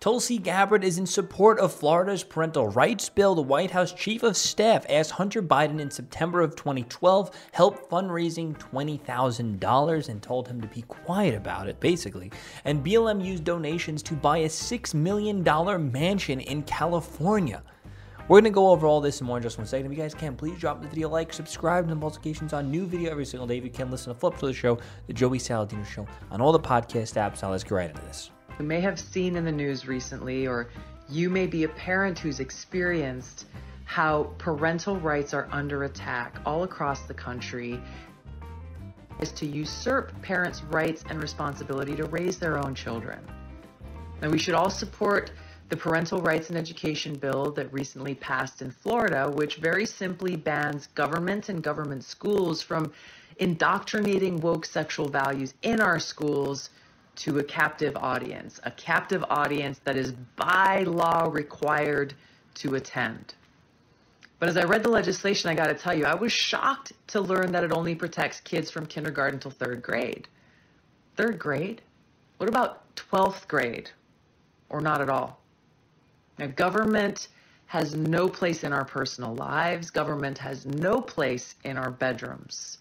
Tulsi Gabbard is in support of Florida's parental rights bill. The White House chief of staff asked Hunter Biden in September of 2012 help fundraising $20,000 and told him to be quiet about it, basically. And BLM used donations to buy a $6 million mansion in California. We're going to go over all this and more in just one second. If you guys can, please drop the video like, subscribe, and the notifications on new video every single day. If you can, listen to Flip to the Show, the Joey Saladino Show, on all the podcast apps. Now let's get right into this. You may have seen in the news recently, or you may be a parent who's experienced how parental rights are under attack all across the country is to usurp parents' rights and responsibility to raise their own children. Now, we should all support the Parental Rights and Education Bill that recently passed in Florida, which very simply bans government and government schools from indoctrinating woke sexual values in our schools to a captive audience, a captive audience that is by law required to attend. But as I read the legislation, I got to tell you, I was shocked to learn that it only protects kids from kindergarten till third grade. Third grade? What about 12th grade? Or not at all? Now, government has no place in our personal lives. Government has no place in our bedrooms.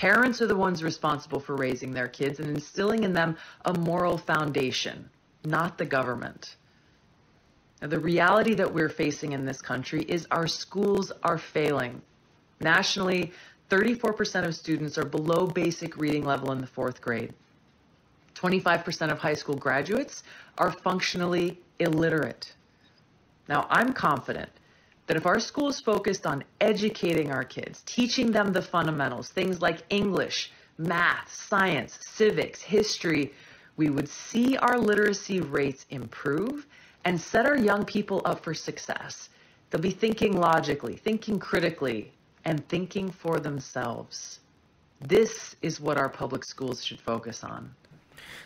Parents are the ones responsible for raising their kids and instilling in them a moral foundation, not the government. Now, the reality that we're facing in this country is our schools are failing. Nationally, 34% of students are below basic reading level in the fourth grade. 25% of high school graduates are functionally illiterate. Now, I'm confident that if our school is focused on educating our kids, teaching them the fundamentals, things like English, math, science, civics, history, we would see our literacy rates improve and set our young people up for success. They'll be thinking logically, thinking critically, and thinking for themselves. This is what our public schools should focus on.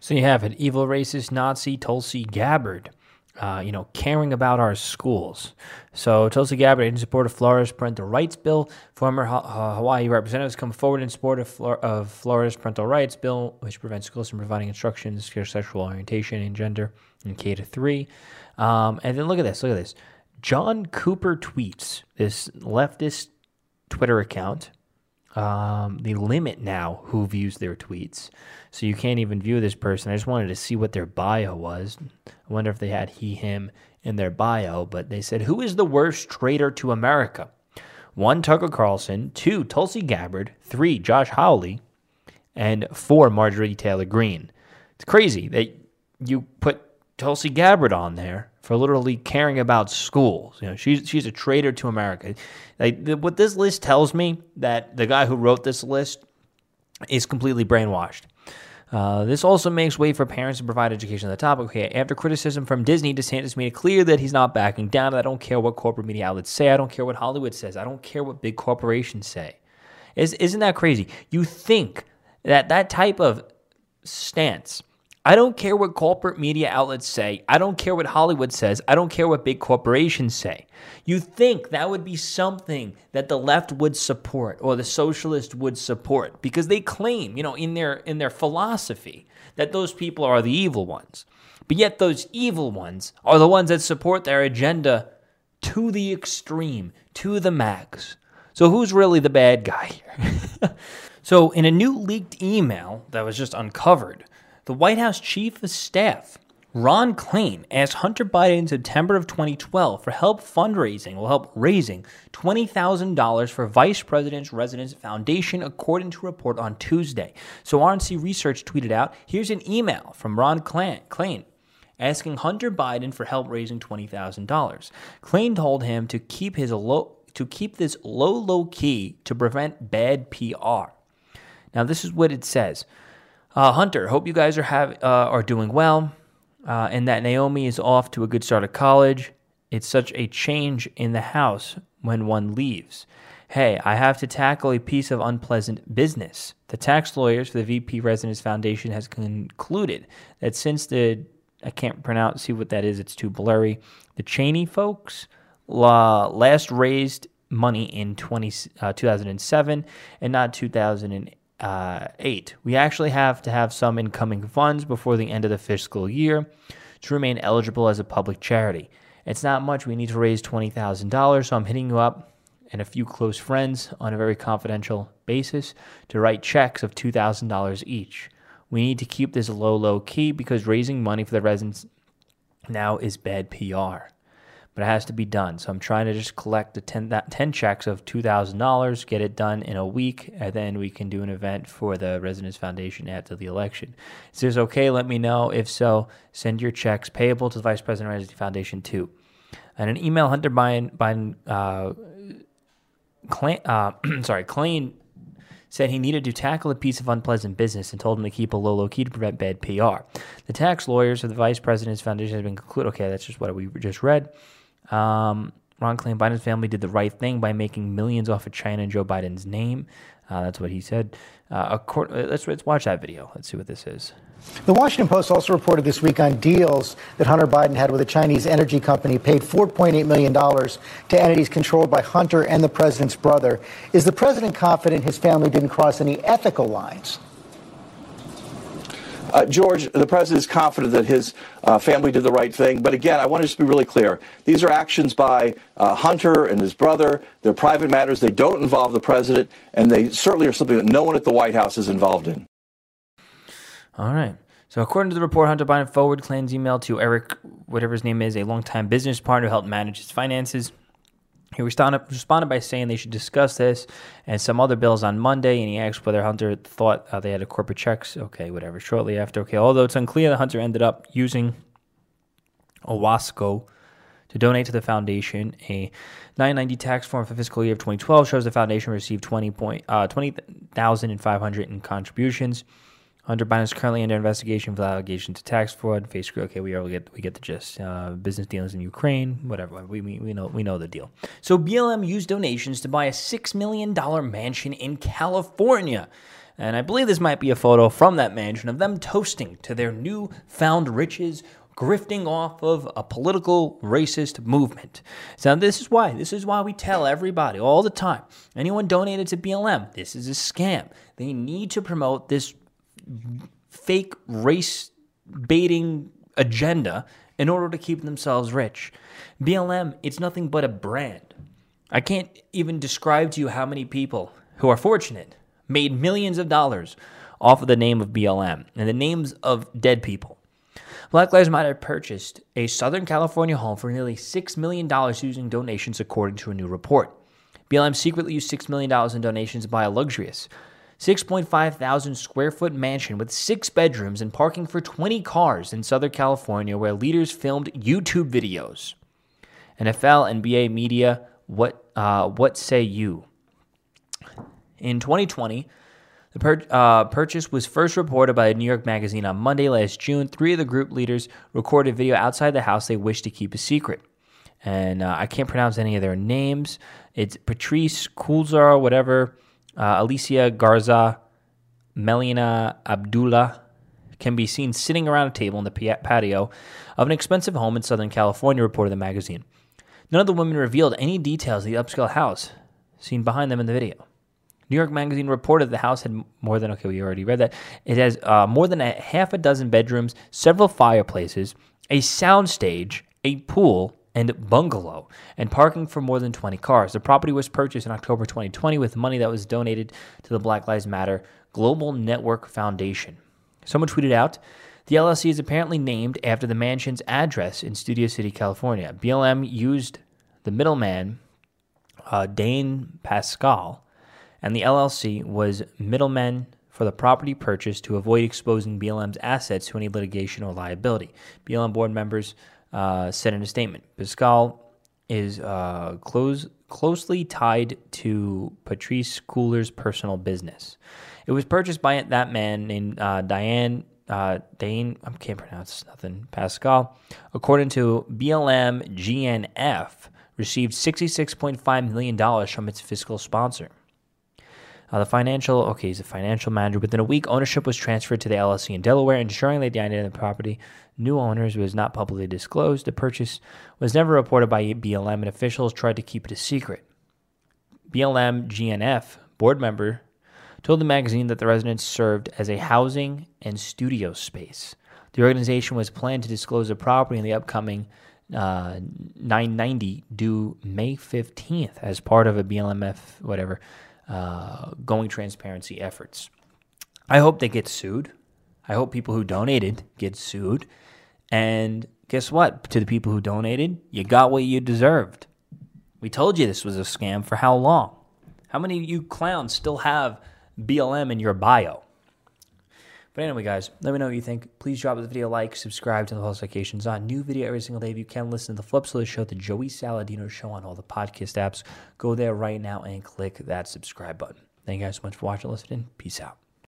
So you have it evil racist Nazi Tulsi Gabbard uh, you know, caring about our schools. So Tulsi Gabbard, in support of Florida's parental rights bill, former ha- Hawaii representatives come forward in support of, Flor- of, Florida's parental rights bill, which prevents schools from providing instructions for sexual orientation and gender in K to three. Um, and then look at this. Look at this. John Cooper tweets this leftist Twitter account um, they limit now who views their tweets. So you can't even view this person. I just wanted to see what their bio was. I wonder if they had he, him in their bio, but they said, Who is the worst traitor to America? One, Tucker Carlson. Two, Tulsi Gabbard. Three, Josh Hawley. And four, Marjorie Taylor Greene. It's crazy that you put Tulsi Gabbard on there for literally caring about schools. You know, she's she's a traitor to America. Like what this list tells me that the guy who wrote this list is completely brainwashed. Uh, this also makes way for parents to provide education on the topic. Okay, after criticism from Disney, DeSantis made it clear that he's not backing down. I don't care what corporate media outlets say. I don't care what Hollywood says. I don't care what big corporations say. Is, isn't that crazy? You think that that type of stance I don't care what corporate media outlets say. I don't care what Hollywood says. I don't care what big corporations say. You think that would be something that the left would support or the socialist would support because they claim, you know, in their in their philosophy that those people are the evil ones. But yet those evil ones are the ones that support their agenda to the extreme, to the max. So who's really the bad guy here? so in a new leaked email that was just uncovered, the White House Chief of Staff, Ron Klain, asked Hunter Biden in September of 2012 for help fundraising, will help raising $20,000 for Vice President's Residence Foundation, according to a report on Tuesday. So RNC Research tweeted out, here's an email from Ron Klain asking Hunter Biden for help raising $20,000. Klain told him to keep his low to keep this low low key to prevent bad PR. Now this is what it says. Uh, Hunter, hope you guys are have uh, are doing well, uh, and that Naomi is off to a good start at college. It's such a change in the house when one leaves. Hey, I have to tackle a piece of unpleasant business. The tax lawyers for the VP Residence Foundation has concluded that since the I can't pronounce see what that is, it's too blurry. The Cheney folks la, last raised money in 20, uh, 2007 and not 2008 uh, eight. We actually have to have some incoming funds before the end of the fiscal year. to remain eligible as a public charity. It's not much. We need to raise $20,000, so I'm hitting you up and a few close friends on a very confidential basis to write checks of $2,000 each. We need to keep this low, low key because raising money for the residents now is bad PR. But it has to be done. So I'm trying to just collect the 10, 10 checks of $2,000, get it done in a week, and then we can do an event for the Residents Foundation after the election. Is this okay? Let me know. If so, send your checks payable to the Vice President Residency Foundation too. And an email Hunter Biden, Biden uh, Klein, uh, sorry, Klein said he needed to tackle a piece of unpleasant business and told him to keep a low, low key to prevent bad PR. The tax lawyers of the vice president's foundation have been concluded. Okay, that's just what we just read. Um, Ron claimed Biden's family did the right thing by making millions off of China and Joe Biden's name. Uh, that's what he said. Uh, let's, let's watch that video. Let's see what this is. The Washington Post also reported this week on deals that Hunter Biden had with a Chinese energy company, paid $4.8 million to entities controlled by Hunter and the president's brother. Is the president confident his family didn't cross any ethical lines? Uh, George, the president is confident that his uh, family did the right thing. But again, I want to just be really clear. These are actions by uh, Hunter and his brother. They're private matters. They don't involve the president, and they certainly are something that no one at the White House is involved in. All right. So, according to the report, Hunter Biden forwarded Clinton's email to Eric, whatever his name is, a longtime business partner who helped manage his finances. He responded, by saying they should discuss this and some other bills on Monday, and he asked whether Hunter thought uh, they had a corporate checks. Okay, whatever. Shortly after, okay, although it's unclear Hunter ended up using Owasco to donate to the foundation. A 990 tax form for fiscal year of 2012 shows the foundation received 20 point, uh, 20,500 in contributions. Hunter Biden is currently under investigation for allegations of tax fraud. Face okay, we we get we get the gist. Uh, business dealings in Ukraine, whatever. We, we we know we know the deal. So BLM used donations to buy a six million dollar mansion in California. And I believe this might be a photo from that mansion of them toasting to their new found riches, grifting off of a political racist movement. So this is why this is why we tell everybody all the time. Anyone donated to BLM, this is a scam. They need to promote this fake race baiting agenda in order to keep themselves rich. BLM, it's nothing but a brand. I can't even describe to you how many people who are fortunate made millions of dollars off of the name of BLM and the names of dead people. Black Lives Matter purchased a Southern California home for nearly $6 million using donations, according to a new report. BLM secretly used $6 million in donations to buy a luxurious 6.5 thousand square foot mansion with six bedrooms and parking for 20 cars in Southern California where leaders filmed YouTube videos. NFL, NBA media, what, uh, what say you? In 2020, the pur- uh, purchase was first reported by a New York Magazine on Monday last June. Three of the group leaders recorded video outside the house they wished to keep a secret. And uh, I can't pronounce any of their names. It's Patrice Kulzar, whatever uh, Alicia Garza, Melina Abdullah can be seen sitting around a table in the patio of an expensive home in Southern California, reported the magazine. None of the women revealed any details of the upscale house seen behind them in the video. New York Magazine reported the house had more than, okay, we already read that. It has uh, more than a half a dozen bedrooms, several fireplaces, a soundstage, a pool, and bungalow, and parking for more than 20 cars. The property was purchased in October 2020 with money that was donated to the Black Lives Matter Global Network Foundation. Someone tweeted out, the LLC is apparently named after the mansion's address in Studio City, California. BLM used the middleman, uh, Dane Pascal, and the LLC was middlemen for the property purchase to avoid exposing BLM's assets to any litigation or liability. BLM board members uh, said in a statement. Pascal is uh, close, closely tied to Patrice Kulzar's personal business. It was purchased by that man named uh, Diane uh, Dane. I can't pronounce nothing. Pascal, according to BLM GNF, received $66.5 million from its fiscal sponsor. Uh, the financial, okay, he's a financial manager. Within a week, ownership was transferred to the LLC in Delaware, ensuring that the identity of the property new owners was not publicly disclosed. The purchase was never reported by BLM, and officials tried to keep it a secret. BLM GNF board member told the magazine that the residence served as a housing and studio space. The organization was planned to disclose the property in the upcoming uh, 990 due May 15th as part of a BLMF, whatever, uh, going transparency efforts. I hope they get sued. I hope people who donated get sued. And guess what? To the people who donated, you got what you deserved. We told you this was a scam for how long? How many of you clowns still have BLM in your bio? But anyway, guys, let me know what you think. Please drop the video a like, subscribe to the notifications on. New video every single day. If you can, listen to the Flips of the Show, the Joey Saladino Show on all the podcast apps. Go there right now and click that subscribe button. Thank you guys so much for watching listening. Peace out.